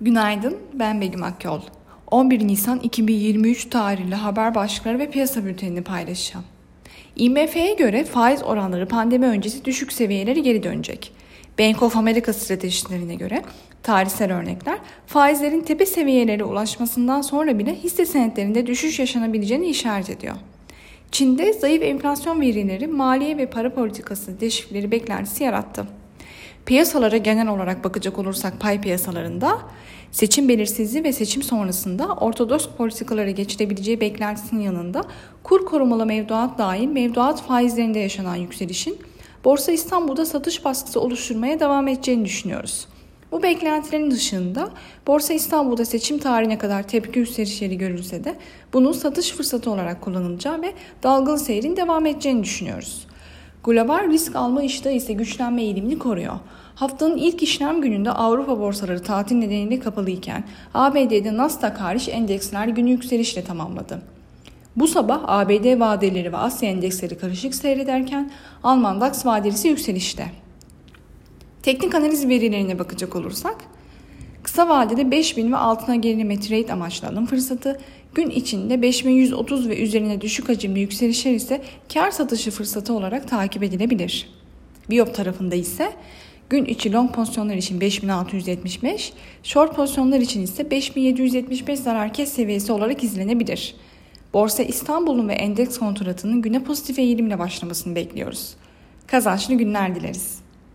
Günaydın, ben Begüm Akyol. 11 Nisan 2023 tarihli haber başlıkları ve piyasa bültenini paylaşacağım. IMF'ye göre faiz oranları pandemi öncesi düşük seviyeleri geri dönecek. Bank of America stratejilerine göre tarihsel örnekler faizlerin tepe seviyelere ulaşmasından sonra bile hisse senetlerinde düşüş yaşanabileceğini işaret ediyor. Çin'de zayıf enflasyon verileri maliye ve para politikası değişiklikleri beklentisi yarattı. Piyasalara genel olarak bakacak olursak pay piyasalarında seçim belirsizliği ve seçim sonrasında ortodoks politikalara geçilebileceği beklentisinin yanında kur korumalı mevduat dahil mevduat faizlerinde yaşanan yükselişin Borsa İstanbul'da satış baskısı oluşturmaya devam edeceğini düşünüyoruz. Bu beklentilerin dışında Borsa İstanbul'da seçim tarihine kadar tepki yükselişleri görülse de bunun satış fırsatı olarak kullanılacağı ve dalgalı seyrin devam edeceğini düşünüyoruz. Global risk alma iştahı ise güçlenme eğilimini koruyor. Haftanın ilk işlem gününde Avrupa borsaları tatil nedeniyle kapalı iken ABD'de Nasdaq hariç endeksler günü yükselişle tamamladı. Bu sabah ABD vadeleri ve Asya endeksleri karışık seyrederken Alman DAX vadelisi yükselişte. Teknik analiz verilerine bakacak olursak Kısa vadede 5000 ve altına gerileme trade amaçlı alım fırsatı, gün içinde 5130 ve üzerine düşük hacimli yükselişler ise kar satışı fırsatı olarak takip edilebilir. Biop tarafında ise gün içi long pozisyonlar için 5675, short pozisyonlar için ise 5775 zarar kes seviyesi olarak izlenebilir. Borsa İstanbul'un ve endeks kontratının güne pozitif eğilimle başlamasını bekliyoruz. Kazançlı günler dileriz.